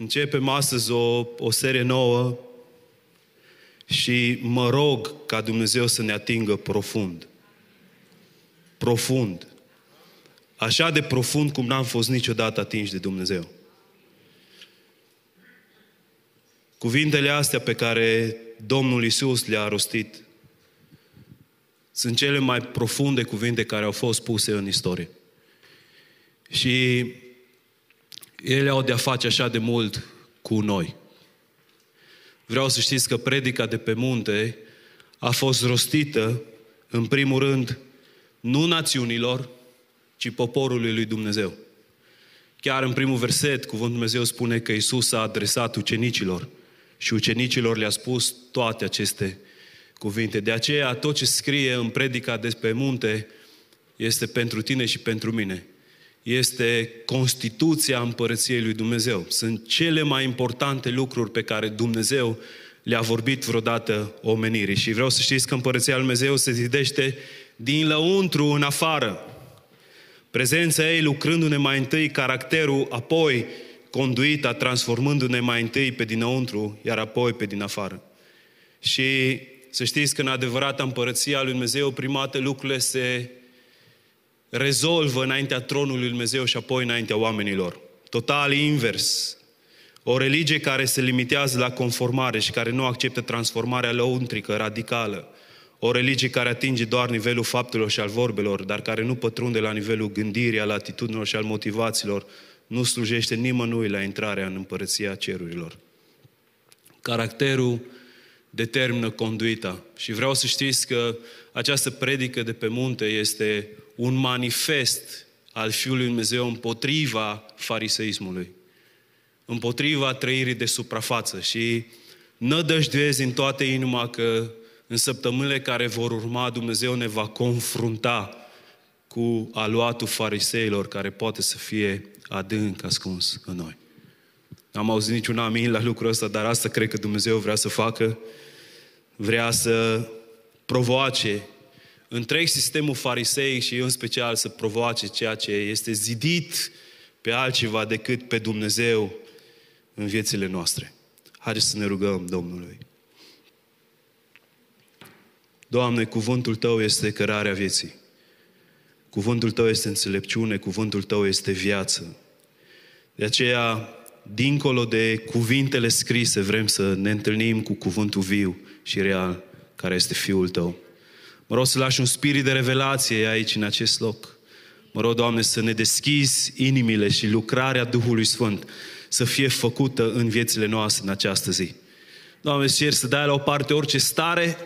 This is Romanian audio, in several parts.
Începem astăzi o, o serie nouă și mă rog ca Dumnezeu să ne atingă profund. Profund. Așa de profund cum n-am fost niciodată atinși de Dumnezeu. Cuvintele astea pe care Domnul Isus le-a rostit sunt cele mai profunde cuvinte care au fost puse în istorie. Și ele au de-a face așa de mult cu noi. Vreau să știți că predica de pe munte a fost rostită, în primul rând, nu națiunilor, ci poporului lui Dumnezeu. Chiar în primul verset, cuvântul Dumnezeu spune că Isus a adresat ucenicilor și ucenicilor le-a spus toate aceste cuvinte. De aceea, tot ce scrie în predica despre munte este pentru tine și pentru mine. Este Constituția Împărăției lui Dumnezeu. Sunt cele mai importante lucruri pe care Dumnezeu le-a vorbit vreodată omenirii. Și vreau să știți că Împărăția lui Dumnezeu se zidește din lăuntru în afară. Prezența ei lucrându-ne mai întâi caracterul, apoi conduita, transformându-ne mai întâi pe dinăuntru, iar apoi pe din afară. Și să știți că în adevărata împărăția lui Dumnezeu, primate lucrurile se rezolvă înaintea tronului lui Dumnezeu și apoi înaintea oamenilor. Total invers. O religie care se limitează la conformare și care nu acceptă transformarea lăuntrică, radicală. O religie care atinge doar nivelul faptelor și al vorbelor, dar care nu pătrunde la nivelul gândirii, al atitudinilor și al motivațiilor, nu slujește nimănui la intrarea în împărăția cerurilor. Caracterul determină conduita. Și vreau să știți că această predică de pe munte este un manifest al Fiului Dumnezeu împotriva fariseismului, împotriva trăirii de suprafață și nădăjduiesc în toată inima că în săptămânile care vor urma Dumnezeu ne va confrunta cu aluatul fariseilor care poate să fie adânc ascuns în noi. N-am auzit niciun amin la lucrul ăsta, dar asta cred că Dumnezeu vrea să facă. Vrea să provoace întreg sistemul farisei și în special să provoace ceea ce este zidit pe altceva decât pe Dumnezeu în viețile noastre. Haideți să ne rugăm Domnului. Doamne, cuvântul Tău este cărarea vieții. Cuvântul Tău este înțelepciune, cuvântul Tău este viață. De aceea, dincolo de cuvintele scrise, vrem să ne întâlnim cu cuvântul viu și real, care este Fiul Tău. Mă rog să lași un spirit de revelație aici, în acest loc. Mă rog, Doamne, să ne deschizi inimile și lucrarea Duhului Sfânt să fie făcută în viețile noastre în această zi. Doamne, cer să dai la o parte orice stare,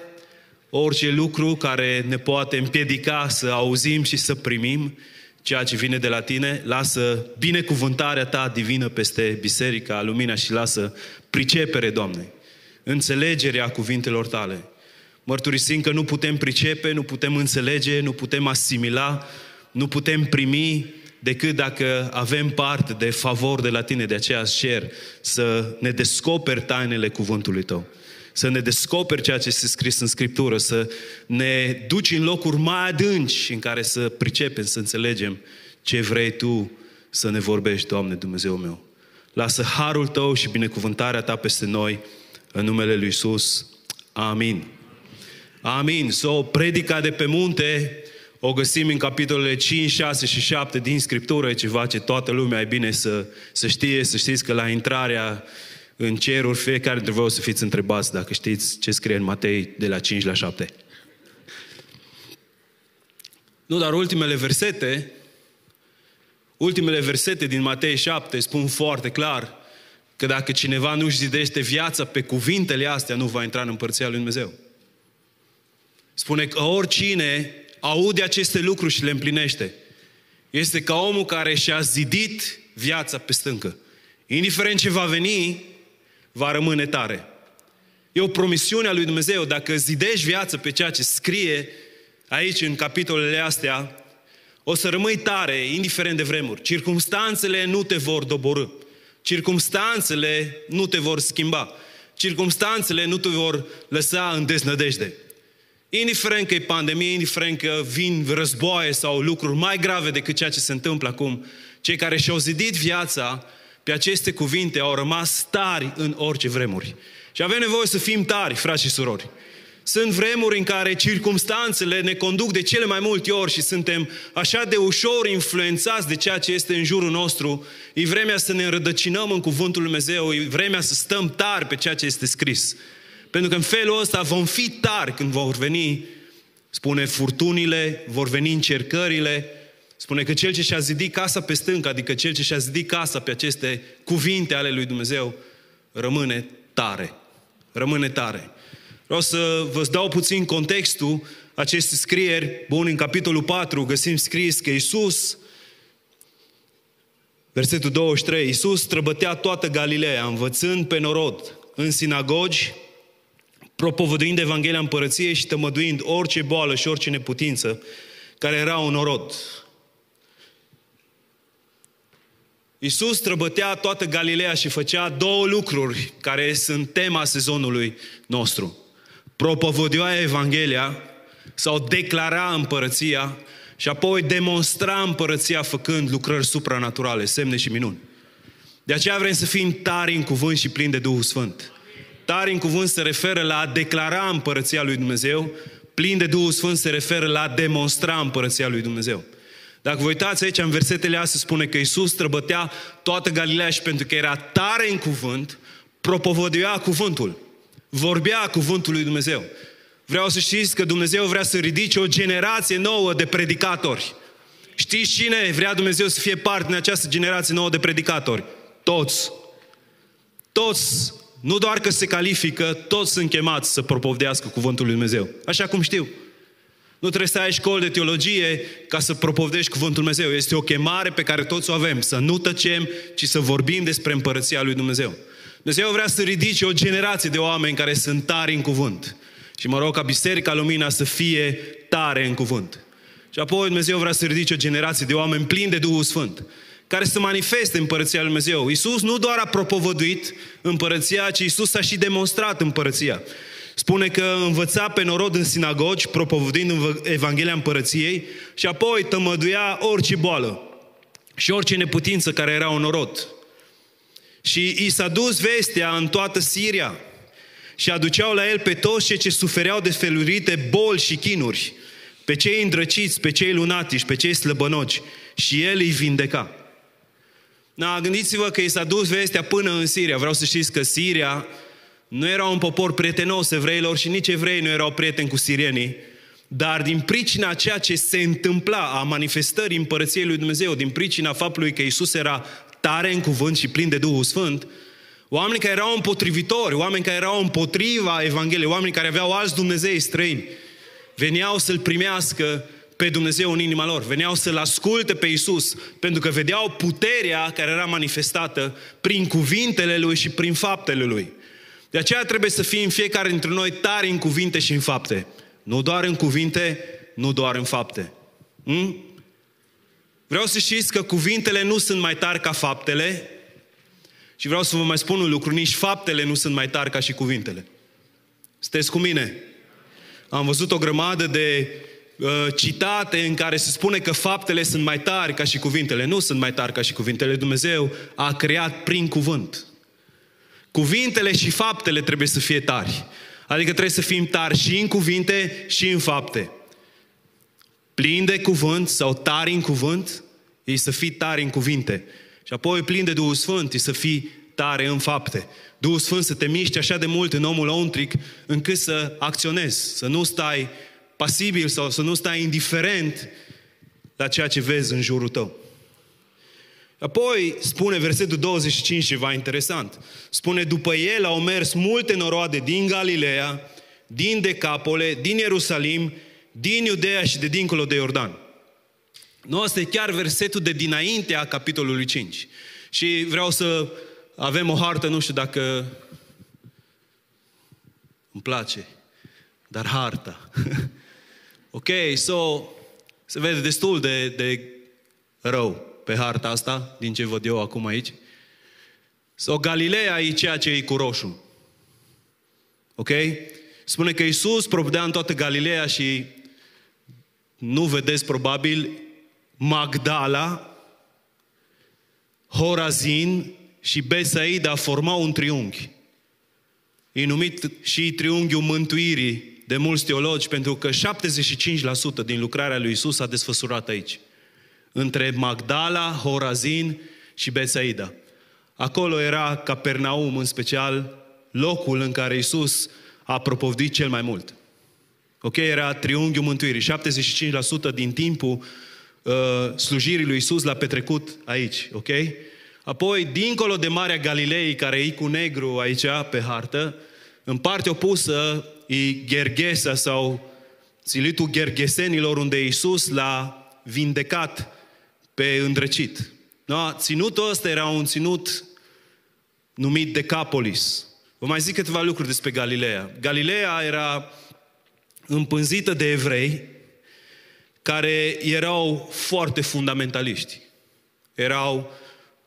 orice lucru care ne poate împiedica să auzim și să primim ceea ce vine de la tine, lasă binecuvântarea ta divină peste biserica, lumina și lasă pricepere, Doamne, înțelegerea cuvintelor tale. Mărturisim că nu putem pricepe, nu putem înțelege, nu putem asimila, nu putem primi decât dacă avem parte de favor de la tine, de aceea cer să ne descoperi tainele cuvântului tău să ne descoperi ceea ce este scris în Scriptură, să ne duci în locuri mai adânci în care să pricepem, să înțelegem ce vrei Tu să ne vorbești, Doamne Dumnezeu meu. Lasă harul Tău și binecuvântarea Ta peste noi, în numele Lui Isus. Amin. Amin. So, predica de pe munte o găsim în capitolele 5, 6 și 7 din Scriptură, e ceva ce toată lumea e bine să, să știe, să știți că la intrarea în ceruri, fiecare dintre voi o să fiți întrebați dacă știți ce scrie în Matei de la 5 la 7. Nu, dar ultimele versete, ultimele versete din Matei 7 spun foarte clar că dacă cineva nu-și zidește viața pe cuvintele astea, nu va intra în împărția lui Dumnezeu. Spune că oricine aude aceste lucruri și le împlinește, este ca omul care și-a zidit viața pe stâncă. Indiferent ce va veni, va rămâne tare. E o promisiune a lui Dumnezeu. Dacă zidești viață pe ceea ce scrie aici în capitolele astea, o să rămâi tare, indiferent de vremuri. Circumstanțele nu te vor doborâ. Circumstanțele nu te vor schimba. Circumstanțele nu te vor lăsa în deznădejde. Indiferent că e pandemie, indiferent că vin războaie sau lucruri mai grave decât ceea ce se întâmplă acum, cei care și-au zidit viața pe aceste cuvinte au rămas tari în orice vremuri. Și avem nevoie să fim tari, frați și surori. Sunt vremuri în care circumstanțele ne conduc de cele mai multe ori și suntem așa de ușor influențați de ceea ce este în jurul nostru. E vremea să ne înrădăcinăm în Cuvântul Lui Dumnezeu, e vremea să stăm tari pe ceea ce este scris. Pentru că în felul ăsta vom fi tari când vor veni, spune, furtunile, vor veni încercările, Spune că cel ce și-a zidit casa pe stâncă, adică cel ce și-a zidit casa pe aceste cuvinte ale lui Dumnezeu, rămâne tare. Rămâne tare. Vreau să vă dau puțin contextul acestei scrieri. Bun, în capitolul 4 găsim scris că Iisus, versetul 23, Iisus străbătea toată Galileea, învățând pe norod, în sinagogi, propovăduind Evanghelia Împărăției și tămăduind orice boală și orice neputință care era un norod. Iisus străbătea toată Galileea și făcea două lucruri care sunt tema sezonului nostru. Propovădioa Evanghelia sau declara împărăția și apoi demonstra împărăția făcând lucrări supranaturale, semne și minuni. De aceea vrem să fim tari în cuvânt și plini de Duhul Sfânt. Tari în cuvânt se referă la a declara împărăția lui Dumnezeu, plin de Duhul Sfânt se referă la a demonstra împărăția lui Dumnezeu. Dacă vă uitați aici în versetele astea spune că Iisus străbătea toată Galileea și pentru că era tare în cuvânt, propovăduia cuvântul. Vorbea cuvântul lui Dumnezeu. Vreau să știți că Dumnezeu vrea să ridice o generație nouă de predicatori. Știți cine vrea Dumnezeu să fie parte în această generație nouă de predicatori? Toți. Toți, nu doar că se califică, toți sunt chemați să propovdească cuvântul lui Dumnezeu. Așa cum știu. Nu trebuie să ai școli de teologie ca să propovdești Cuvântul Dumnezeu. Este o chemare pe care toți o avem. Să nu tăcem, ci să vorbim despre împărăția lui Dumnezeu. Dumnezeu vrea să ridice o generație de oameni care sunt tari în cuvânt. Și mă rog ca Biserica Lumina să fie tare în cuvânt. Și apoi Dumnezeu vrea să ridice o generație de oameni plini de Duhul Sfânt, care să manifeste împărăția lui Dumnezeu. Iisus nu doar a propovăduit împărăția, ci Iisus a și demonstrat împărăția. Spune că învăța pe norod în sinagogi, propovăduind Evanghelia Împărăției și apoi tămăduia orice boală și orice neputință care era în norod. Și i s-a dus vestea în toată Siria și aduceau la el pe toți cei ce sufereau de felurite boli și chinuri, pe cei îndrăciți, pe cei lunatici, pe cei slăbănoci și el îi vindeca. Na, gândiți-vă că i s-a dus vestea până în Siria. Vreau să știți că Siria nu era un popor prietenos evreilor și nici evrei nu erau prieteni cu sirienii, dar din pricina ceea ce se întâmpla, a manifestării împărăției lui Dumnezeu, din pricina faptului că Isus era tare în cuvânt și plin de Duhul Sfânt, oameni care erau împotrivitori, oameni care erau împotriva Evangheliei, oameni care aveau alți Dumnezei străini, veneau să-L primească pe Dumnezeu în inima lor. Veneau să-L asculte pe Isus, pentru că vedeau puterea care era manifestată prin cuvintele Lui și prin faptele Lui. De aceea trebuie să fim fiecare dintre noi tari în cuvinte și în fapte. Nu doar în cuvinte, nu doar în fapte. Hmm? Vreau să știți că cuvintele nu sunt mai tari ca faptele și vreau să vă mai spun un lucru, nici faptele nu sunt mai tari ca și cuvintele. Sunteți cu mine? Am văzut o grămadă de uh, citate în care se spune că faptele sunt mai tari ca și cuvintele. Nu sunt mai tari ca și cuvintele. Dumnezeu a creat prin cuvânt. Cuvintele și faptele trebuie să fie tari. Adică trebuie să fim tari și în cuvinte și în fapte. Plin de cuvânt sau tari în cuvânt, e să fii tari în cuvinte. Și apoi plin de Duhul Sfânt, e să fii tare în fapte. Duhul Sfânt să te miști așa de mult în omul lăuntric încât să acționezi, să nu stai pasibil sau să nu stai indiferent la ceea ce vezi în jurul tău. Apoi spune versetul 25 ceva interesant. Spune, după el au mers multe noroade din Galileea, din Decapole, din Ierusalim, din Iudeea și de dincolo de Iordan. Nu, asta e chiar versetul de dinaintea capitolului 5. Și vreau să avem o hartă, nu știu dacă îmi place, dar harta. ok, so, se vede destul de, de rău pe harta asta, din ce văd eu acum aici. Sau Galileea e ceea ce e cu roșu. Ok? Spune că Iisus propdea în toată Galileea și nu vedeți probabil Magdala, Horazin și Besaida formau un triunghi. E numit și triunghiul mântuirii de mulți teologi, pentru că 75% din lucrarea lui Isus a desfășurat aici. Între Magdala, Horazin și Besaida. Acolo era Capernaum, în special, locul în care Isus a propovdit cel mai mult. Ok? Era triunghiul mântuirii. 75% din timpul uh, slujirii lui Isus l-a petrecut aici. Ok? Apoi, dincolo de Marea Galilei, care e cu negru aici pe hartă, în partea opusă e Gergesa sau țilitul Gergesenilor, unde Isus l-a vindecat pe îndrăcit. Da? Ținutul ăsta era un ținut numit Decapolis. Vă mai zic câteva lucruri despre Galileea. Galileea era împânzită de evrei care erau foarte fundamentaliști. Erau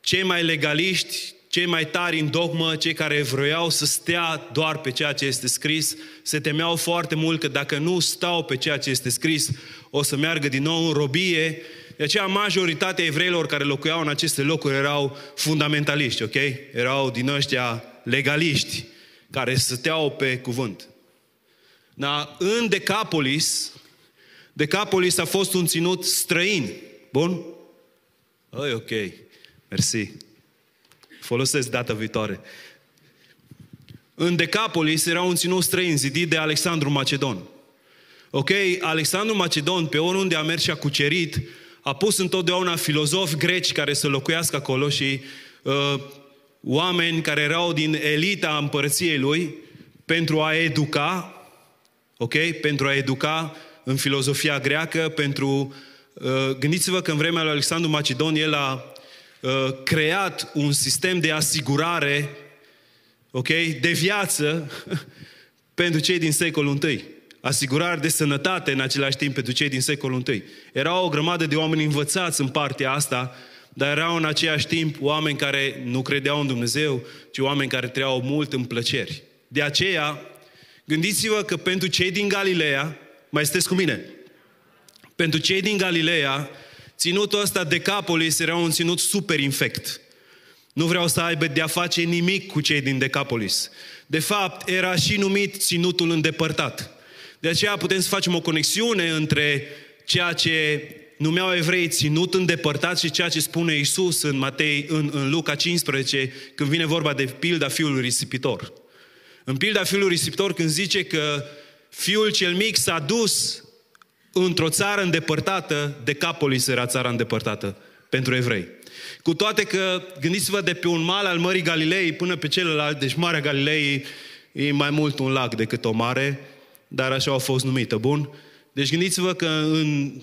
cei mai legaliști, cei mai tari în dogmă, cei care vroiau să stea doar pe ceea ce este scris, se temeau foarte mult că dacă nu stau pe ceea ce este scris, o să meargă din nou în robie. De aceea majoritatea evreilor care locuiau în aceste locuri erau fundamentaliști, ok? Erau din ăștia legaliști, care stăteau pe cuvânt. Da? În Decapolis, Decapolis a fost un ținut străin. Bun? Oi, ok. Mersi. Folosesc data viitoare. În Decapolis era un ținut străin zidit de Alexandru Macedon. Ok, Alexandru Macedon, pe oriunde a mers și a cucerit, a pus întotdeauna filozofi greci care să locuiască acolo și uh, oameni care erau din elita împărăției lui pentru a educa, ok, pentru a educa în filozofia greacă, pentru... Uh, gândiți-vă că în vremea lui Alexandru Macedon el a Uh, creat un sistem de asigurare, ok, de viață pentru cei din secolul I. Asigurare de sănătate în același timp pentru cei din secolul I. Era o grămadă de oameni învățați în partea asta, dar erau în același timp oameni care nu credeau în Dumnezeu, ci oameni care trăiau mult în plăceri. De aceea, gândiți-vă că pentru cei din Galileea, mai sunteți cu mine, pentru cei din Galileea, Ținutul ăsta de Decapolis era un ținut super infect. Nu vreau să aibă de-a face nimic cu cei din Decapolis. De fapt, era și numit ținutul îndepărtat. De aceea putem să facem o conexiune între ceea ce numeau evrei ținut îndepărtat și ceea ce spune Isus în, Matei, în, în Luca 15, când vine vorba de pilda fiului risipitor. În pilda fiului risipitor, când zice că fiul cel mic s-a dus într-o țară îndepărtată, Decapolis era țara îndepărtată pentru evrei. Cu toate că, gândiți-vă, de pe un mal al Mării Galilei până pe celălalt, deci Marea Galilei e mai mult un lac decât o mare, dar așa a fost numită, bun? Deci gândiți-vă că în,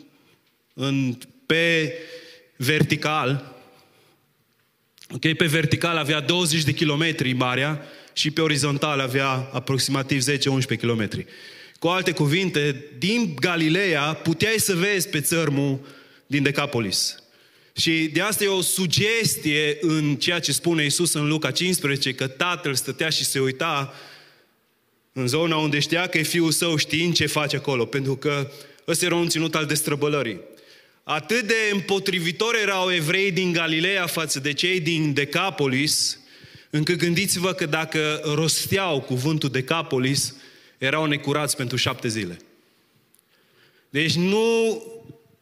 în, pe vertical, ok, pe vertical avea 20 de kilometri marea și pe orizontal avea aproximativ 10-11 kilometri. Cu alte cuvinte, din Galileea puteai să vezi pe țărmul din Decapolis. Și de asta e o sugestie în ceea ce spune Isus în Luca 15, că tatăl stătea și se uita în zona unde știa că e fiul său știind ce face acolo, pentru că ăsta era un ținut al destrăbălării. Atât de împotrivitori erau evrei din Galileea față de cei din Decapolis, încât gândiți-vă că dacă rosteau cuvântul Decapolis, erau necurați pentru șapte zile. Deci nu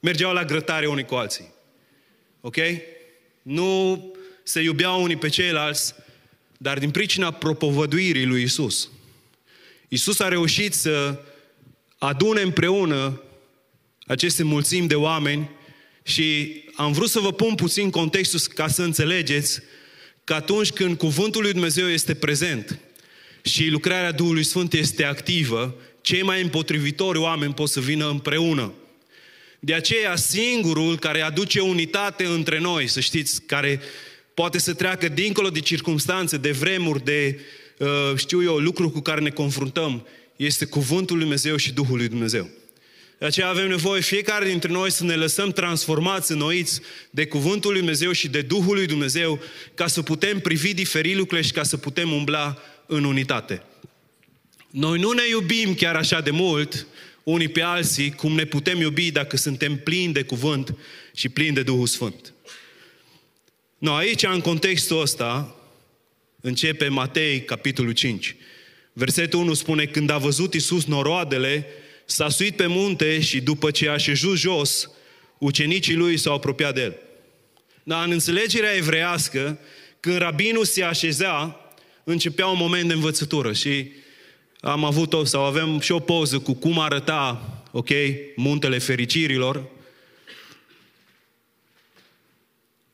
mergeau la grătare unii cu alții. Ok? Nu se iubeau unii pe ceilalți, dar din pricina propovăduirii lui Isus. Isus a reușit să adune împreună aceste mulțimi de oameni și am vrut să vă pun puțin contextul ca să înțelegeți că atunci când cuvântul lui Dumnezeu este prezent, și lucrarea Duhului Sfânt este activă, cei mai împotrivitori oameni pot să vină împreună. De aceea, singurul care aduce unitate între noi, să știți, care poate să treacă dincolo de circunstanțe, de vremuri, de, uh, știu eu, lucruri cu care ne confruntăm, este Cuvântul lui Dumnezeu și Duhul lui Dumnezeu. De aceea avem nevoie fiecare dintre noi să ne lăsăm transformați, înnoiți de Cuvântul lui Dumnezeu și de Duhul lui Dumnezeu, ca să putem privi diferit lucrurile și ca să putem umbla în unitate. Noi nu ne iubim chiar așa de mult unii pe alții cum ne putem iubi dacă suntem plini de cuvânt și plini de Duhul Sfânt. No, aici, în contextul ăsta, începe Matei, capitolul 5. Versetul 1 spune, când a văzut Iisus noroadele, s-a suit pe munte și după ce a șezut jos, ucenicii lui s-au apropiat de el. Dar în înțelegerea evrească, când rabinul se așeza, începea un moment de învățătură și am avut o, sau avem și o poză cu cum arăta, ok, muntele fericirilor.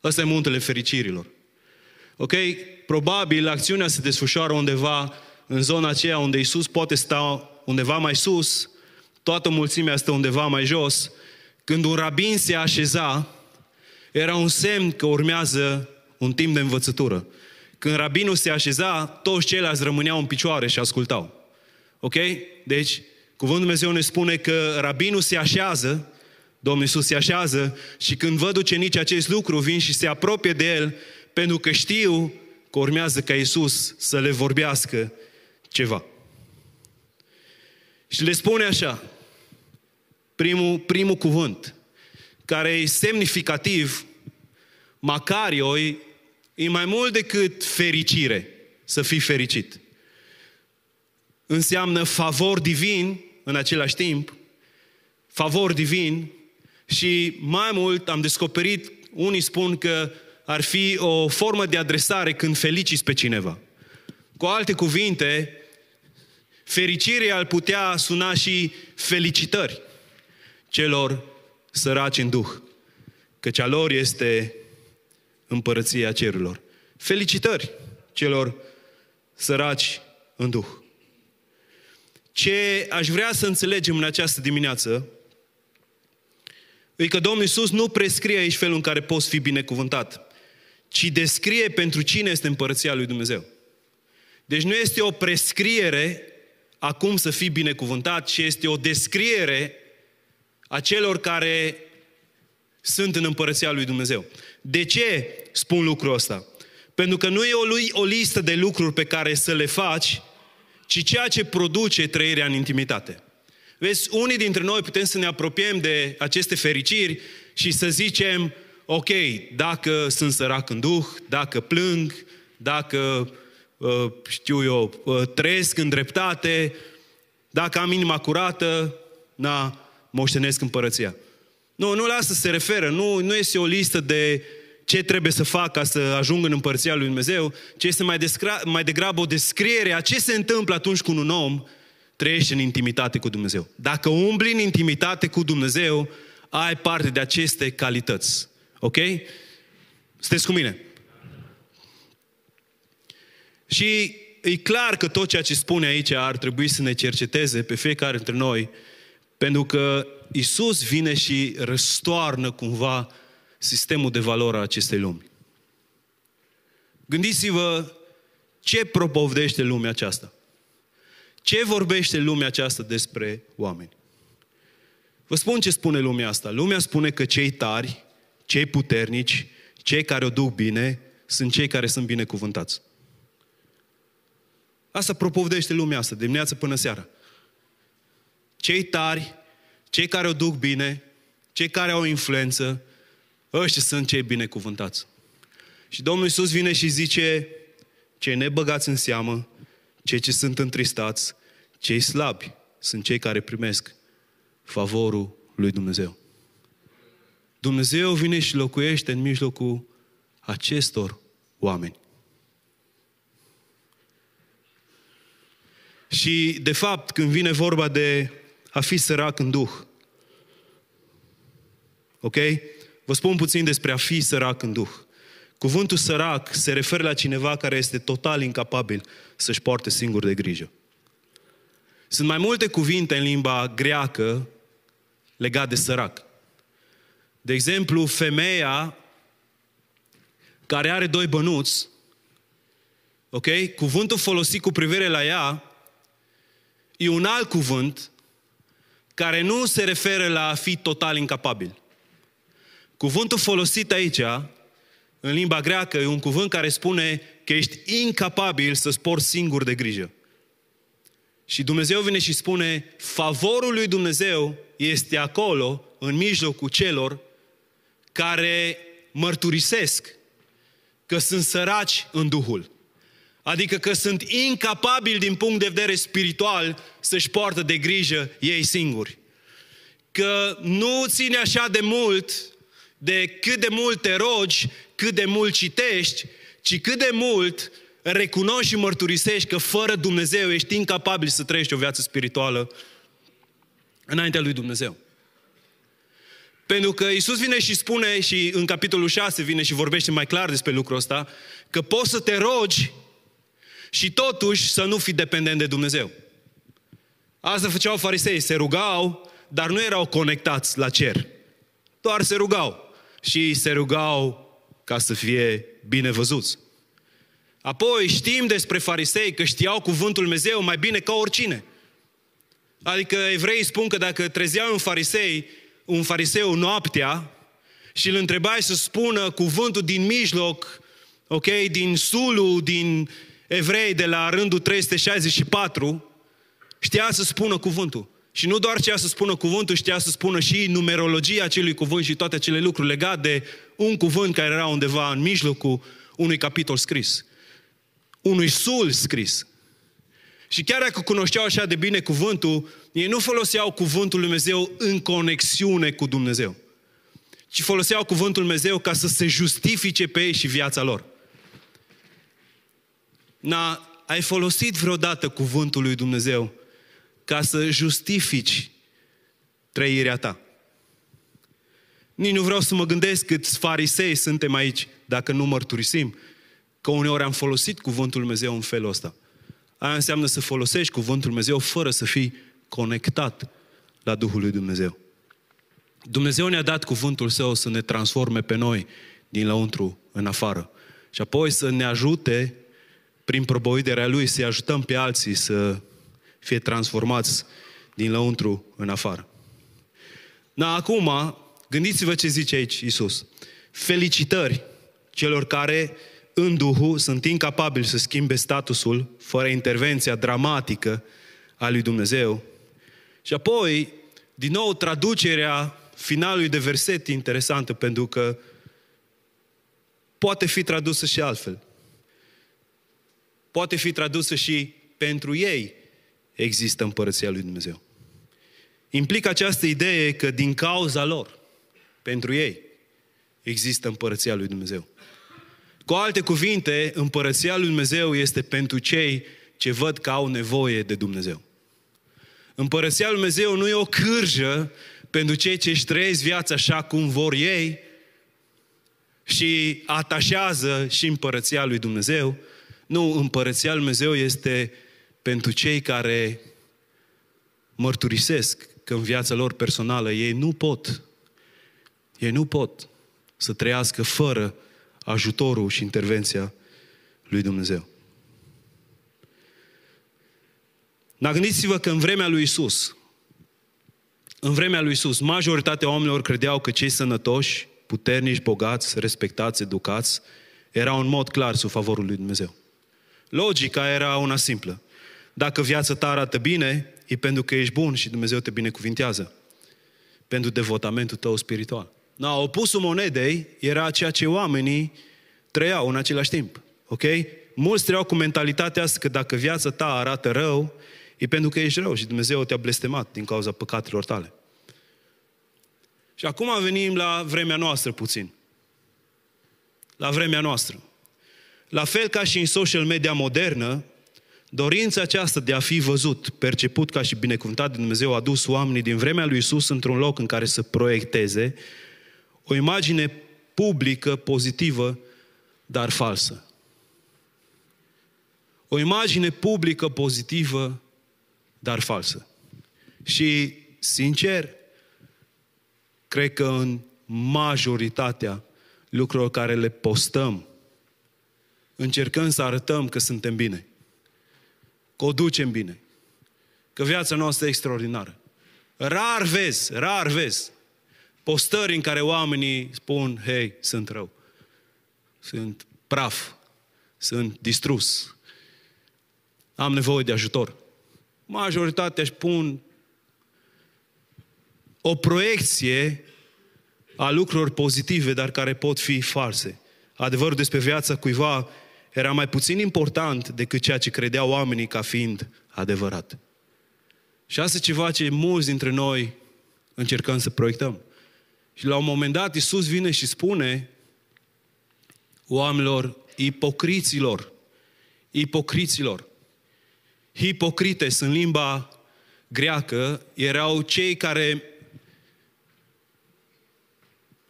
Ăsta e muntele fericirilor. Ok? Probabil acțiunea se desfășoară undeva în zona aceea unde Isus poate sta undeva mai sus, toată mulțimea stă undeva mai jos. Când un rabin se așeza, era un semn că urmează un timp de învățătură. Când rabinul se așeza, toți ceilalți rămâneau în picioare și ascultau. Ok? Deci, Cuvântul Dumnezeu ne spune că rabinul se așează, Domnul Iisus se așează și când văd ucenicii acest lucru, vin și se apropie de El, pentru că știu că urmează ca Iisus să le vorbească ceva. Și le spune așa, primul, primul cuvânt, care e semnificativ, Macario, e, e mai mult decât fericire, să fii fericit. Înseamnă favor divin în același timp, favor divin și mai mult am descoperit, unii spun că ar fi o formă de adresare când feliciți pe cineva. Cu alte cuvinte, fericirea ar putea suna și felicitări celor săraci în Duh, căci a lor este împărăția cerurilor. Felicitări celor săraci în Duh. Ce aș vrea să înțelegem în această dimineață e că Domnul Iisus nu prescrie aici felul în care poți fi binecuvântat, ci descrie pentru cine este împărăția lui Dumnezeu. Deci nu este o prescriere acum să fii binecuvântat, ci este o descriere a celor care sunt în împărăția lui Dumnezeu. De ce spun lucrul ăsta? Pentru că nu e o, o listă de lucruri pe care să le faci, ci ceea ce produce trăirea în intimitate. Vezi, unii dintre noi putem să ne apropiem de aceste fericiri și să zicem, ok, dacă sunt sărac în duh, dacă plâng, dacă, uh, știu eu, uh, trăiesc în dreptate, dacă am inima curată, na, moștenesc împărăția. Nu, nu la asta se referă, nu, nu este o listă de ce trebuie să fac ca să ajung în împărția lui Dumnezeu, ci este mai, descra- mai degrabă o descriere a ce se întâmplă atunci când un om trăiește în intimitate cu Dumnezeu. Dacă umbli în intimitate cu Dumnezeu, ai parte de aceste calități. Ok? Sunteți cu mine? Și e clar că tot ceea ce spune aici ar trebui să ne cerceteze pe fiecare dintre noi, pentru că Isus vine și răstoarnă cumva sistemul de valori a acestei lumi. Gândiți-vă ce propovdește lumea aceasta. Ce vorbește lumea aceasta despre oameni? Vă spun ce spune lumea asta. Lumea spune că cei tari, cei puternici, cei care o duc bine, sunt cei care sunt binecuvântați. Asta propovdește lumea asta, dimineață până seara. Cei tari, cei care o duc bine, cei care au influență, ăștia sunt cei binecuvântați. Și Domnul Iisus vine și zice, cei nebăgați în seamă, cei ce sunt întristați, cei slabi, sunt cei care primesc favorul lui Dumnezeu. Dumnezeu vine și locuiește în mijlocul acestor oameni. Și, de fapt, când vine vorba de a fi sărac în Duh, ok? Vă spun puțin despre a fi sărac în Duh. Cuvântul sărac se referă la cineva care este total incapabil să-și poarte singur de grijă. Sunt mai multe cuvinte în limba greacă legate de sărac. De exemplu, femeia care are doi bănuți, ok? Cuvântul folosit cu privire la ea e un alt cuvânt care nu se referă la a fi total incapabil. Cuvântul folosit aici, în limba greacă, e un cuvânt care spune că ești incapabil să-ți porți singur de grijă. Și Dumnezeu vine și spune, favorul lui Dumnezeu este acolo, în mijlocul celor care mărturisesc că sunt săraci în Duhul. Adică că sunt incapabili din punct de vedere spiritual să-și poartă de grijă ei singuri. Că nu ține așa de mult de cât de mult te rogi, cât de mult citești, ci cât de mult recunoști și mărturisești că fără Dumnezeu ești incapabil să trăiești o viață spirituală înaintea lui Dumnezeu. Pentru că Isus vine și spune, și în capitolul 6 vine și vorbește mai clar despre lucrul ăsta, că poți să te rogi și totuși să nu fii dependent de Dumnezeu. Asta făceau farisei, se rugau, dar nu erau conectați la cer. Doar se rugau. Și se rugau ca să fie bine văzuți. Apoi știm despre farisei că știau cuvântul Dumnezeu mai bine ca oricine. Adică evreii spun că dacă trezeau un farisei, un fariseu noaptea și îl întrebai să spună cuvântul din mijloc, ok, din Sulu, din evrei de la rândul 364, știa să spună cuvântul. Și nu doar știa să spună cuvântul, știa să spună și numerologia acelui cuvânt și toate acele lucruri legate de un cuvânt care era undeva în mijlocul unui capitol scris. Unui sul scris. Și chiar dacă cunoșteau așa de bine cuvântul, ei nu foloseau cuvântul Lui Dumnezeu în conexiune cu Dumnezeu, ci foloseau cuvântul Lui Dumnezeu ca să se justifice pe ei și viața lor. Na, ai folosit vreodată cuvântul lui Dumnezeu ca să justifici trăirea ta? Nici nu vreau să mă gândesc câți farisei suntem aici, dacă nu mărturisim, că uneori am folosit cuvântul Lui Dumnezeu în felul ăsta. Aia înseamnă să folosești cuvântul Dumnezeu fără să fii conectat la Duhul lui Dumnezeu. Dumnezeu ne-a dat cuvântul Său să ne transforme pe noi din lăuntru în afară. Și apoi să ne ajute prin proboiderea Lui să ajutăm pe alții să fie transformați din lăuntru în afară. Da, acum, gândiți-vă ce zice aici Isus. Felicitări celor care în Duhul sunt incapabili să schimbe statusul fără intervenția dramatică a lui Dumnezeu. Și apoi, din nou, traducerea finalului de verset interesantă, pentru că poate fi tradusă și altfel. Poate fi tradusă și pentru ei există împărăția lui Dumnezeu. Implică această idee că din cauza lor, pentru ei, există împărăția lui Dumnezeu. Cu alte cuvinte, împărăția lui Dumnezeu este pentru cei ce văd că au nevoie de Dumnezeu. Împărăția lui Dumnezeu nu e o cârjă pentru cei ce își trăiesc viața așa cum vor ei și atașează și împărăția lui Dumnezeu. Nu, împărăția lui Dumnezeu este pentru cei care mărturisesc că în viața lor personală ei nu pot, ei nu pot să trăiască fără ajutorul și intervenția lui Dumnezeu. Dar gândiți-vă că în vremea lui Isus, în vremea lui Isus, majoritatea oamenilor credeau că cei sănătoși, puternici, bogați, respectați, educați, erau în mod clar sub favorul lui Dumnezeu. Logica era una simplă. Dacă viața ta arată bine, e pentru că ești bun și Dumnezeu te binecuvintează. Pentru devotamentul tău spiritual. Na, opusul monedei era ceea ce oamenii trăiau în același timp. Ok? Mulți trăiau cu mentalitatea asta că dacă viața ta arată rău, e pentru că ești rău și Dumnezeu te-a blestemat din cauza păcatelor tale. Și acum venim la vremea noastră puțin. La vremea noastră. La fel ca și în social media modernă, dorința aceasta de a fi văzut, perceput ca și binecuvântat de Dumnezeu a dus oamenii din vremea lui Isus într-un loc în care să proiecteze o imagine publică, pozitivă, dar falsă. O imagine publică pozitivă, dar falsă. Și, sincer, cred că în majoritatea lucrurilor care le postăm, încercăm să arătăm că suntem bine, că o ducem bine, că viața noastră e extraordinară. Rar vezi, rar vezi postări în care oamenii spun, hei, sunt rău, sunt praf, sunt distrus, am nevoie de ajutor. Majoritatea își pun o proiecție a lucrurilor pozitive, dar care pot fi false. Adevărul despre viața cuiva era mai puțin important decât ceea ce credeau oamenii ca fiind adevărat. Și asta e ceva ce mulți dintre noi încercăm să proiectăm. Și la un moment dat Iisus vine și spune oamenilor, ipocriților, ipocriților, hipocrites în limba greacă erau cei care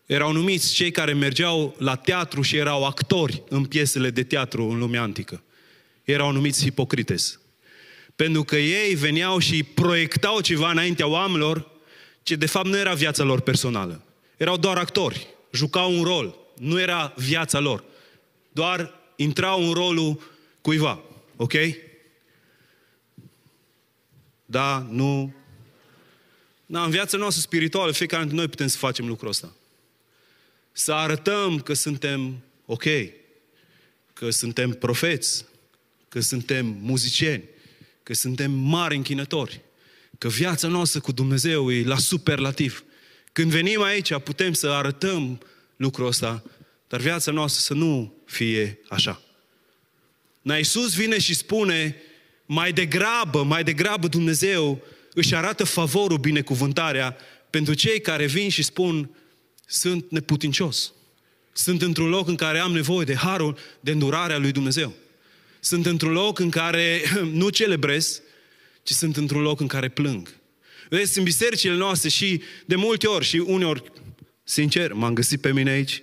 erau numiți cei care mergeau la teatru și erau actori în piesele de teatru în lumea antică. Erau numiți hipocrites. Pentru că ei veneau și proiectau ceva înaintea oamenilor ce de fapt nu era viața lor personală. Erau doar actori, jucau un rol, nu era viața lor. Doar intrau în rolul cuiva, ok? Da, nu. Da, în viața noastră spirituală, fiecare dintre noi putem să facem lucrul ăsta. Să arătăm că suntem ok, că suntem profeți, că suntem muzicieni, că suntem mari închinători, că viața noastră cu Dumnezeu e la superlativ. Când venim aici, putem să arătăm lucrul ăsta, dar viața noastră să nu fie așa. Na Iisus vine și spune, mai degrabă, mai degrabă Dumnezeu își arată favorul, binecuvântarea pentru cei care vin și spun, sunt neputincios. Sunt într-un loc în care am nevoie de harul, de îndurarea lui Dumnezeu. Sunt într-un loc în care nu celebrez, ci sunt într-un loc în care plâng. Vedeți, în bisericile noastre și de multe ori și uneori, sincer, m-am găsit pe mine aici,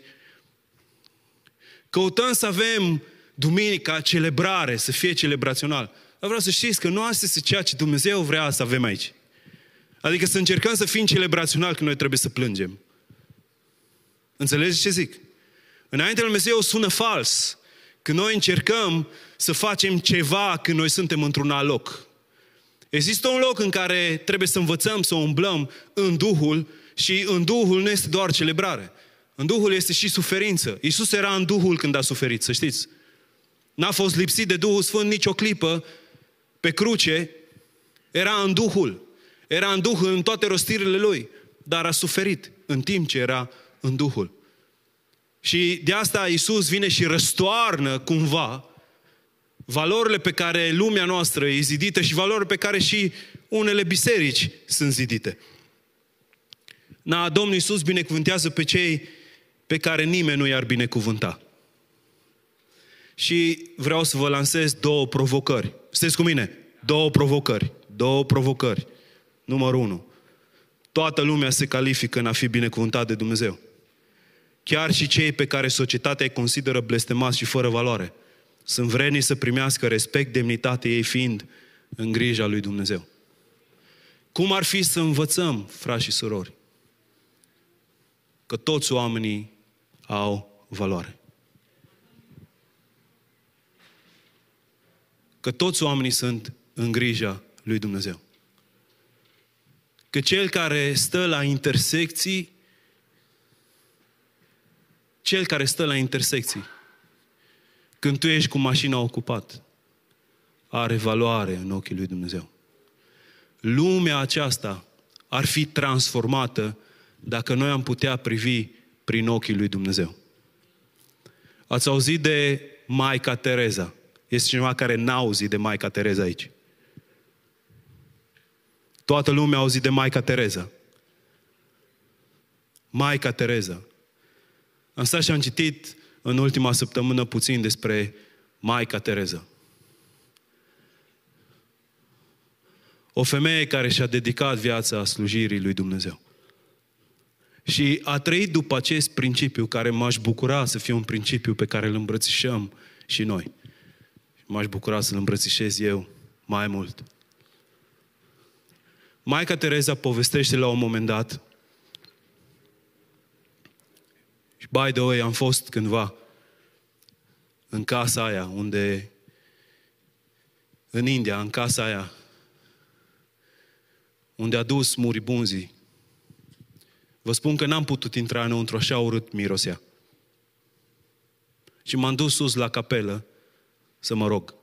căutăm să avem duminica celebrare, să fie celebrațional. Dar vreau să știți că nu asta este ceea ce Dumnezeu vrea să avem aici. Adică să încercăm să fim celebrațional când noi trebuie să plângem. Înțelegeți ce zic? Înainte lui Dumnezeu sună fals. Când noi încercăm să facem ceva când noi suntem într-un alt loc. Există un loc în care trebuie să învățăm să umblăm în Duhul și în Duhul nu este doar celebrare. În Duhul este și suferință. Iisus era în Duhul când a suferit, să știți. N-a fost lipsit de Duhul Sfânt nicio clipă pe cruce, era în Duhul. Era în Duhul în toate rostirile Lui, dar a suferit în timp ce era în Duhul. Și de asta Iisus vine și răstoarnă cumva valorile pe care lumea noastră e zidită și valorile pe care și unele biserici sunt zidite. Na, Domnul Iisus binecuvântează pe cei pe care nimeni nu i-ar binecuvânta. Și vreau să vă lansez două provocări. Sunteți cu mine? Două provocări. Două provocări. Numărul unu. Toată lumea se califică în a fi binecuvântat de Dumnezeu. Chiar și cei pe care societatea îi consideră blestemați și fără valoare. Sunt vreni să primească respect, demnitate, ei fiind în grija lui Dumnezeu. Cum ar fi să învățăm, frați și surori, că toți oamenii au valoare? Că toți oamenii sunt în grija lui Dumnezeu. Că cel care stă la intersecții, cel care stă la intersecții, când tu ești cu mașina ocupat, are valoare în ochii lui Dumnezeu. Lumea aceasta ar fi transformată dacă noi am putea privi prin ochii lui Dumnezeu. Ați auzit de Maica Tereza. Este cineva care n-a auzit de Maica Tereza aici. Toată lumea a auzit de Maica Tereza. Maica Tereza. Am stat și am citit în ultima săptămână puțin despre Maica Tereza. O femeie care și-a dedicat viața slujirii lui Dumnezeu. Și a trăit după acest principiu care m-aș bucura să fie un principiu pe care îl îmbrățișăm și noi. M-aș bucura să-l îmbrățișez eu mai mult. Maica Tereza povestește la un moment dat și by the way, am fost cândva în casa aia unde în India, în casa aia unde a dus muribunzii. Vă spun că n-am putut intra înăuntru, așa urât mirosea. Și m-am dus sus la capelă să mă rog.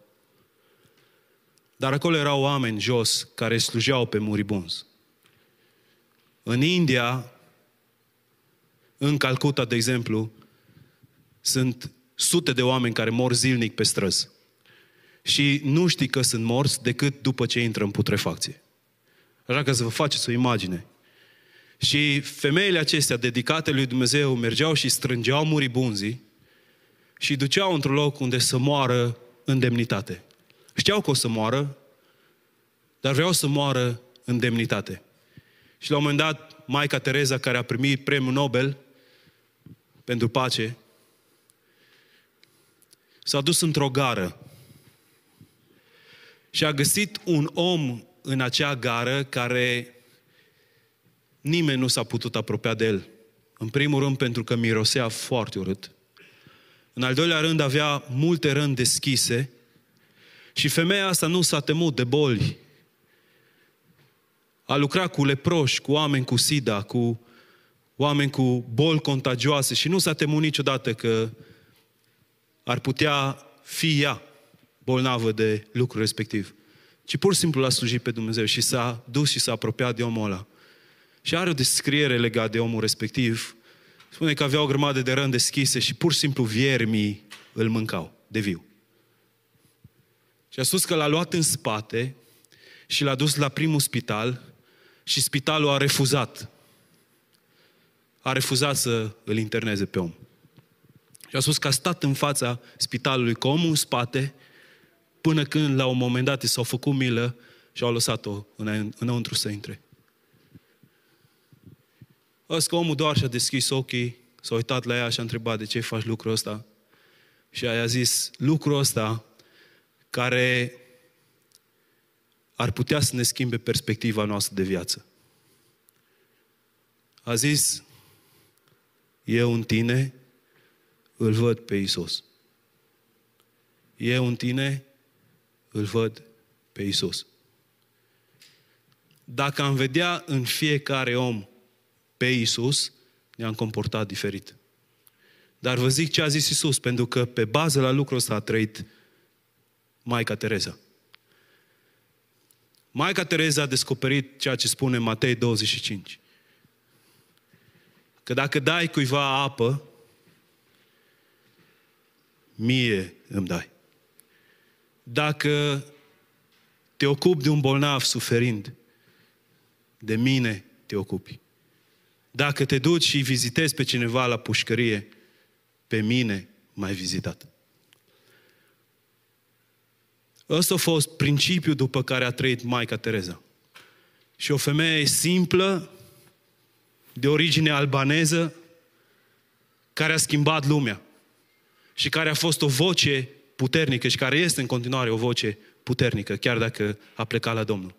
Dar acolo erau oameni jos care slujeau pe muribunzi. În India, în Calcuta, de exemplu, sunt sute de oameni care mor zilnic pe străzi. Și nu știi că sunt morți decât după ce intră în putrefacție. Așa că să vă faceți o imagine. Și femeile acestea dedicate lui Dumnezeu mergeau și strângeau muribunzii și duceau într-un loc unde să moară în demnitate. Știau că o să moară, dar vreau să moară în demnitate. Și la un moment dat, Maica Tereza, care a primit premiul Nobel pentru pace, s-a dus într-o gară și a găsit un om în acea gară care nimeni nu s-a putut apropia de el. În primul rând pentru că mirosea foarte urât. În al doilea rând avea multe răni deschise și femeia asta nu s-a temut de boli. A lucrat cu leproși, cu oameni cu sida, cu oameni cu boli contagioase și nu s-a temut niciodată că ar putea fi ea bolnavă de lucrul respectiv. Ci pur și simplu l-a slujit pe Dumnezeu și s-a dus și s-a apropiat de omul ăla. Și are o descriere legată de omul respectiv. Spune că avea o grămadă de răni deschise și pur și simplu viermii îl mâncau de viu. Și a spus că l-a luat în spate și l-a dus la primul spital și spitalul a refuzat. A refuzat să îl interneze pe om. Și a spus că a stat în fața spitalului cu omul în spate până când la un moment dat i s-au făcut milă și au lăsat-o înăuntru să intre. Ăsta că omul doar și-a deschis ochii, s-a uitat la ea și a întrebat de ce faci lucrul ăsta. Și a zis, lucrul ăsta care ar putea să ne schimbe perspectiva noastră de viață. A zis, eu în tine îl văd pe Isus. Eu în tine îl văd pe Isus. Dacă am vedea în fiecare om pe Isus, ne-am comportat diferit. Dar vă zic ce a zis Isus, pentru că pe bază la lucrul ăsta a trăit Maica Tereza. Maica Tereza a descoperit ceea ce spune Matei 25. Că dacă dai cuiva apă, mie îmi dai. Dacă te ocupi de un bolnav suferind, de mine te ocupi. Dacă te duci și vizitezi pe cineva la pușcărie, pe mine m-ai vizitat. Ăsta a fost principiul după care a trăit Maica Tereza. Și o femeie simplă, de origine albaneză, care a schimbat lumea și care a fost o voce puternică și care este în continuare o voce puternică, chiar dacă a plecat la Domnul.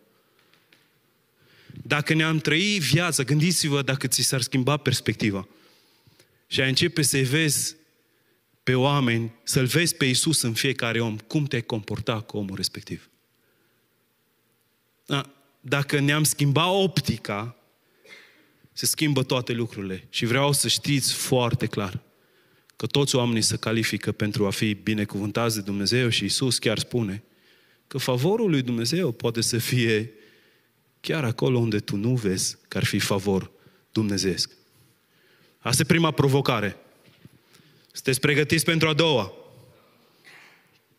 Dacă ne-am trăit viața, gândiți-vă dacă ți s-ar schimba perspectiva și ai începe să-i vezi pe oameni, să-L vezi pe Iisus în fiecare om, cum te-ai comporta cu omul respectiv. Da, dacă ne-am schimbat optica, se schimbă toate lucrurile. Și vreau să știți foarte clar că toți oamenii se califică pentru a fi binecuvântați de Dumnezeu și Isus chiar spune că favorul lui Dumnezeu poate să fie chiar acolo unde tu nu vezi că ar fi favor dumnezeesc. Asta e prima provocare. Sunteți pregătiți pentru a doua?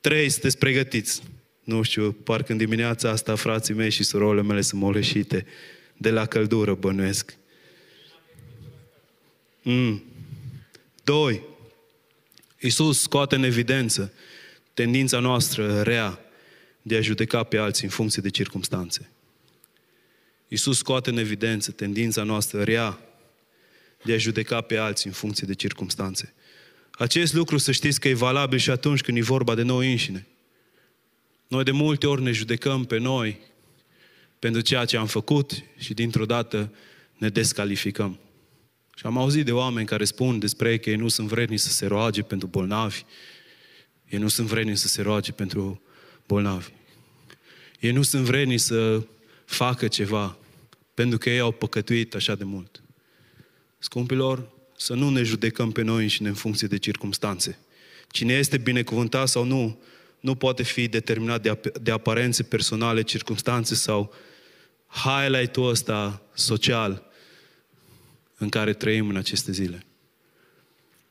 Trei, sunteți pregătiți. Nu știu, parcă în dimineața asta frații mei și surorile mele sunt moleșite de la căldură, bănuiesc. Mm. Doi, Iisus scoate în evidență tendința noastră rea de a judeca pe alții în funcție de circumstanțe. Iisus scoate în evidență tendința noastră rea de a judeca pe alții în funcție de circumstanțe. Acest lucru să știți că e valabil și atunci când e vorba de noi înșine. Noi de multe ori ne judecăm pe noi pentru ceea ce am făcut și dintr-o dată ne descalificăm. Și am auzit de oameni care spun despre că ei nu sunt vredni să se roage pentru bolnavi, ei nu sunt vredni să se roage pentru bolnavi. Ei nu sunt vredni să facă ceva pentru că ei au păcătuit așa de mult. Scumpilor, să nu ne judecăm pe noi și în funcție de circumstanțe. Cine este binecuvântat sau nu, nu poate fi determinat de, ap- de aparențe personale, circumstanțe sau highlight-ul ăsta social în care trăim în aceste zile.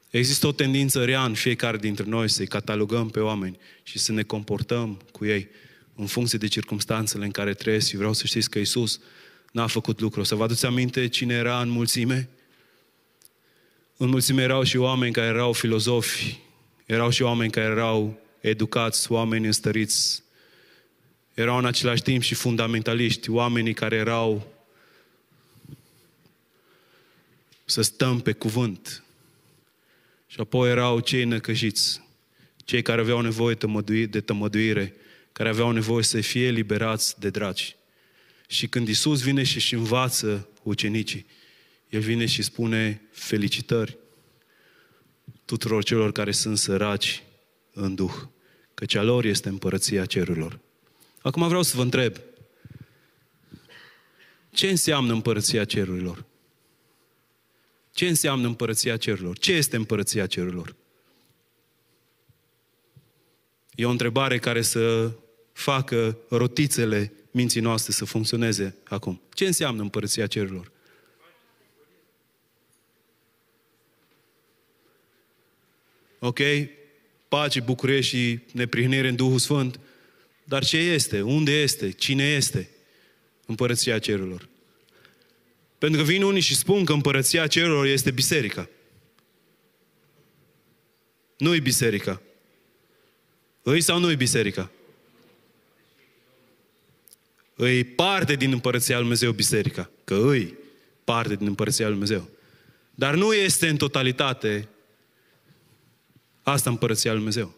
Există o tendință rea în fiecare dintre noi să-i catalogăm pe oameni și să ne comportăm cu ei în funcție de circumstanțele în care trăiesc. Și vreau să știți că Isus n-a făcut lucru. Să vă aduți aminte cine era în mulțime? În mulțime erau și oameni care erau filozofi, erau și oameni care erau educați, oameni înstăriți, erau în același timp și fundamentaliști, oamenii care erau să stăm pe cuvânt. Și apoi erau cei năcăjiți, cei care aveau nevoie de tămăduire, care aveau nevoie să fie liberați de dragi. Și când Isus vine și își învață ucenicii, El vine și spune felicitări tuturor celor care sunt săraci în Duh, căci a lor este împărăția cerurilor. Acum vreau să vă întreb, ce înseamnă împărăția cerurilor? Ce înseamnă împărăția cerurilor? Ce este împărăția cerurilor? E o întrebare care să facă rotițele minții noastre să funcționeze acum. Ce înseamnă împărăția cerurilor? Ok? Pace, bucurie și neprihnire în Duhul Sfânt. Dar ce este? Unde este? Cine este împărăția cerurilor? Pentru că vin unii și spun că împărăția cerurilor este biserica. Nu-i biserica. Îi sau nu-i biserica? Îi parte din împărăția lui Dumnezeu biserica. Că îi parte din împărăția lui Dumnezeu. Dar nu este în totalitate asta împărăția lui Dumnezeu.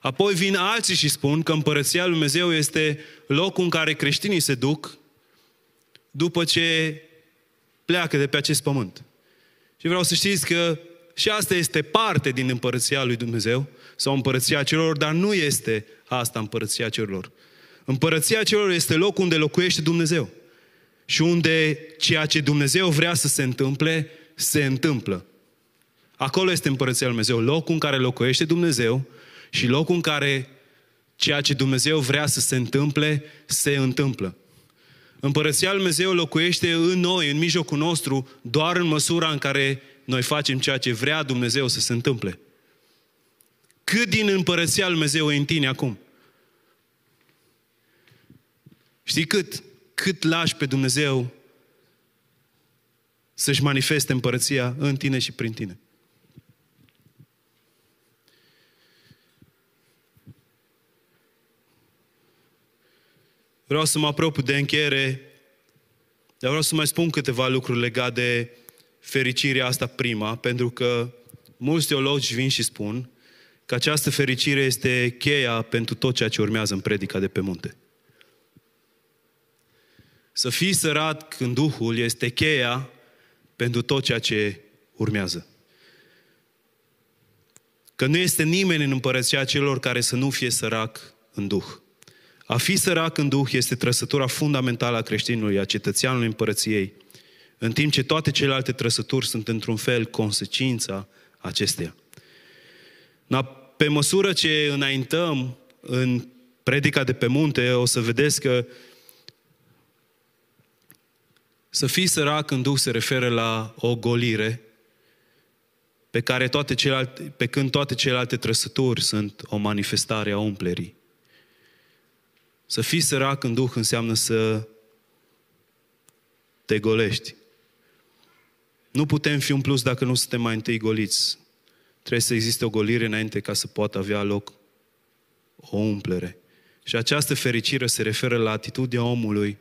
Apoi vin alții și spun că împărăția lui Dumnezeu este locul în care creștinii se duc după ce pleacă de pe acest pământ. Și vreau să știți că și asta este parte din împărăția lui Dumnezeu sau împărăția celor, dar nu este asta împărăția celor. Împărăția celor este locul unde locuiește Dumnezeu. Și unde ceea ce Dumnezeu vrea să se întâmple, se întâmplă. Acolo este împărăția lui Dumnezeu, locul în care locuiește Dumnezeu și locul în care ceea ce Dumnezeu vrea să se întâmple, se întâmplă. Împărăția lui Dumnezeu locuiește în noi, în mijlocul nostru, doar în măsura în care noi facem ceea ce vrea Dumnezeu să se întâmple. Cât din împărăția lui Dumnezeu e în tine acum? Știi cât? Cât lași pe Dumnezeu să-și manifeste împărăția în tine și prin tine. Vreau să mă apropiu de încheiere, dar vreau să mai spun câteva lucruri legate de fericirea asta prima, pentru că mulți teologi vin și spun că această fericire este cheia pentru tot ceea ce urmează în predica de pe munte. Să fii sărat în Duhul este cheia pentru tot ceea ce urmează. Că nu este nimeni în împărăția celor care să nu fie sărac în Duh. A fi sărac în Duh este trăsătura fundamentală a creștinului, a cetățeanului împărăției, în timp ce toate celelalte trăsături sunt într-un fel consecința acesteia. Pe măsură ce înaintăm în predica de pe munte, o să vedeți că să fii sărac în Duh se referă la o golire pe, care toate celelalte, pe când toate celelalte trăsături sunt o manifestare a umplerii. Să fii sărac în Duh înseamnă să te golești. Nu putem fi un plus dacă nu suntem mai întâi goliți. Trebuie să existe o golire înainte ca să poată avea loc o umplere. Și această fericire se referă la atitudinea omului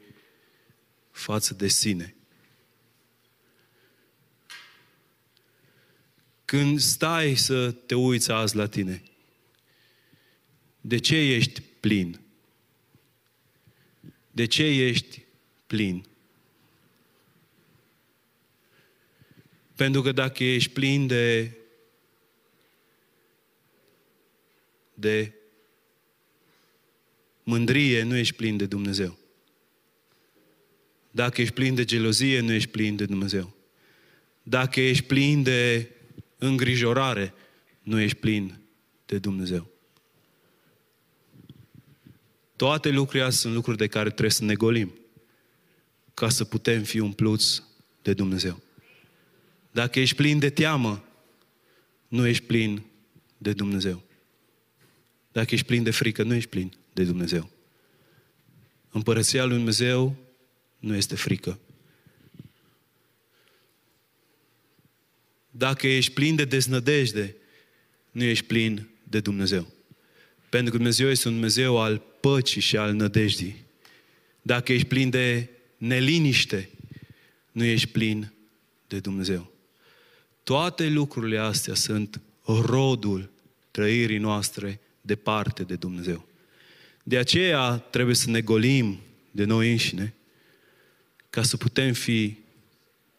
față de sine. Când stai să te uiți azi la tine, de ce ești plin? De ce ești plin? Pentru că dacă ești plin de de mândrie, nu ești plin de Dumnezeu. Dacă ești plin de gelozie, nu ești plin de Dumnezeu. Dacă ești plin de îngrijorare, nu ești plin de Dumnezeu. Toate lucrurile astea sunt lucruri de care trebuie să ne golim ca să putem fi umpluți de Dumnezeu. Dacă ești plin de teamă, nu ești plin de Dumnezeu. Dacă ești plin de frică, nu ești plin de Dumnezeu. Împărăția lui Dumnezeu nu este frică. Dacă ești plin de deznădejde, nu ești plin de Dumnezeu. Pentru că Dumnezeu este un Dumnezeu al păcii și al nădejdii. Dacă ești plin de neliniște, nu ești plin de Dumnezeu. Toate lucrurile astea sunt rodul trăirii noastre departe de Dumnezeu. De aceea trebuie să ne golim de noi înșine ca să putem fi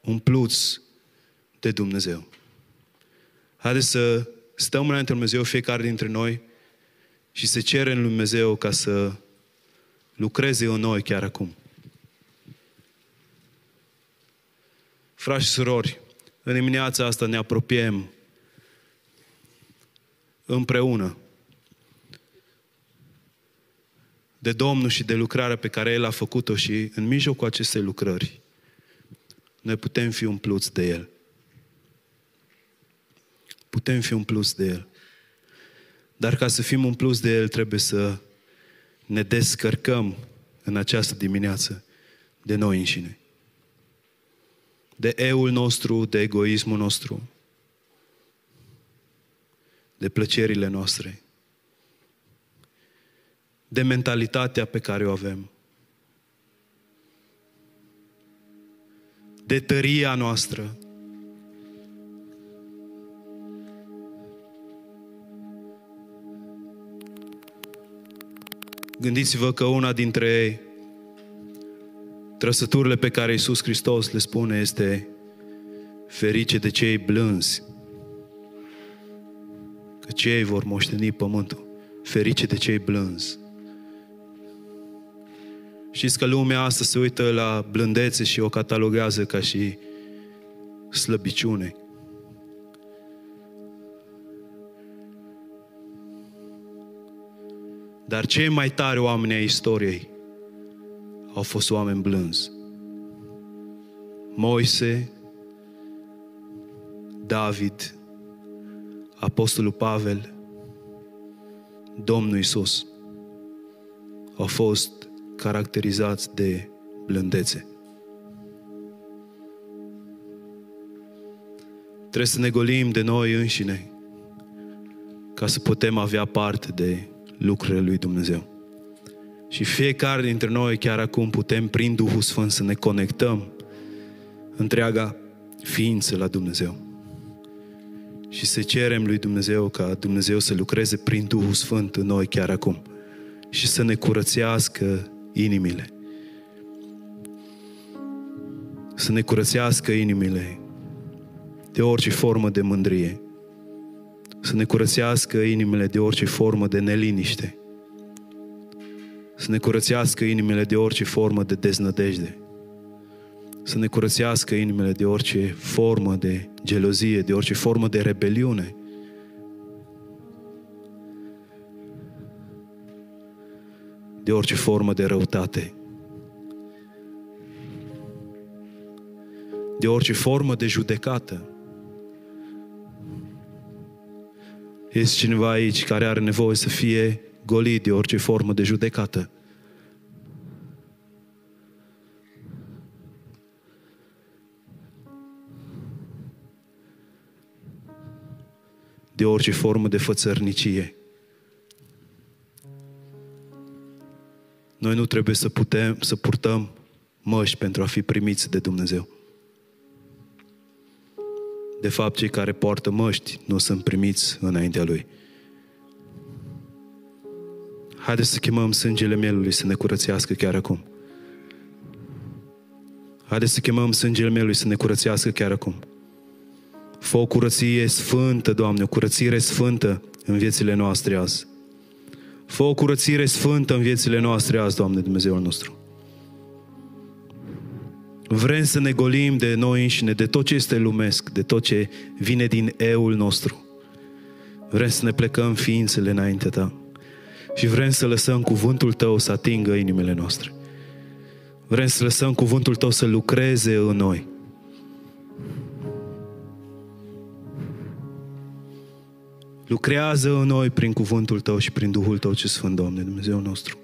umpluți de Dumnezeu. Haideți să stăm înainte lui Dumnezeu fiecare dintre noi și să cerem lui Dumnezeu ca să lucreze în noi chiar acum. Frați și surori, în dimineața asta ne apropiem împreună de Domnul și de lucrarea pe care El a făcut-o și în mijlocul acestei lucrări noi putem fi umpluți de El. Putem fi umpluți de El. Dar ca să fim umpluți de El trebuie să ne descărcăm în această dimineață de noi înșine. De eul nostru, de egoismul nostru, de plăcerile noastre, de mentalitatea pe care o avem, de tăria noastră. Gândiți-vă că una dintre trăsăturile pe care Iisus Hristos le spune este ferice de cei blânzi, că cei vor moșteni pământul. Ferice de cei blânzi. Știți că lumea asta se uită la blândețe și o catalogează ca și slăbiciune. Dar cei mai tari oameni ai istoriei au fost oameni blânzi. Moise, David, Apostolul Pavel, Domnul Isus au fost caracterizați de blândețe. Trebuie să ne golim de noi înșine ca să putem avea parte de lucrurile lui Dumnezeu. Și fiecare dintre noi, chiar acum, putem, prin Duhul Sfânt, să ne conectăm întreaga ființă la Dumnezeu. Și să cerem lui Dumnezeu ca Dumnezeu să lucreze prin Duhul Sfânt în noi chiar acum. Și să ne curățească inimile. Să ne curățească inimile de orice formă de mândrie. Să ne curățească inimile de orice formă de neliniște să ne curățească inimile de orice formă de deznădejde. Să ne curățească inimile de orice formă de gelozie, de orice formă de rebeliune. De orice formă de răutate. De orice formă de judecată. Este cineva aici care are nevoie să fie golit de orice formă de judecată. De orice formă de fățărnicie. Noi nu trebuie să putem să purtăm măști pentru a fi primiți de Dumnezeu. De fapt, cei care poartă măști nu sunt primiți înaintea Lui. Haideți să chemăm sângele mielului să ne curățească chiar acum. Haideți să chemăm sângele mielului să ne curățească chiar acum. Fă o curăție sfântă, Doamne, o curățire sfântă în viețile noastre azi. Fă o curățire sfântă în viețile noastre azi, Doamne Dumnezeul nostru. Vrem să ne golim de noi înșine, de tot ce este lumesc, de tot ce vine din eul nostru. Vrem să ne plecăm ființele înaintea Ta și vrem să lăsăm cuvântul Tău să atingă inimile noastre. Vrem să lăsăm cuvântul Tău să lucreze în noi. Lucrează în noi prin cuvântul Tău și prin Duhul Tău ce Sfânt, Doamne, Dumnezeu nostru.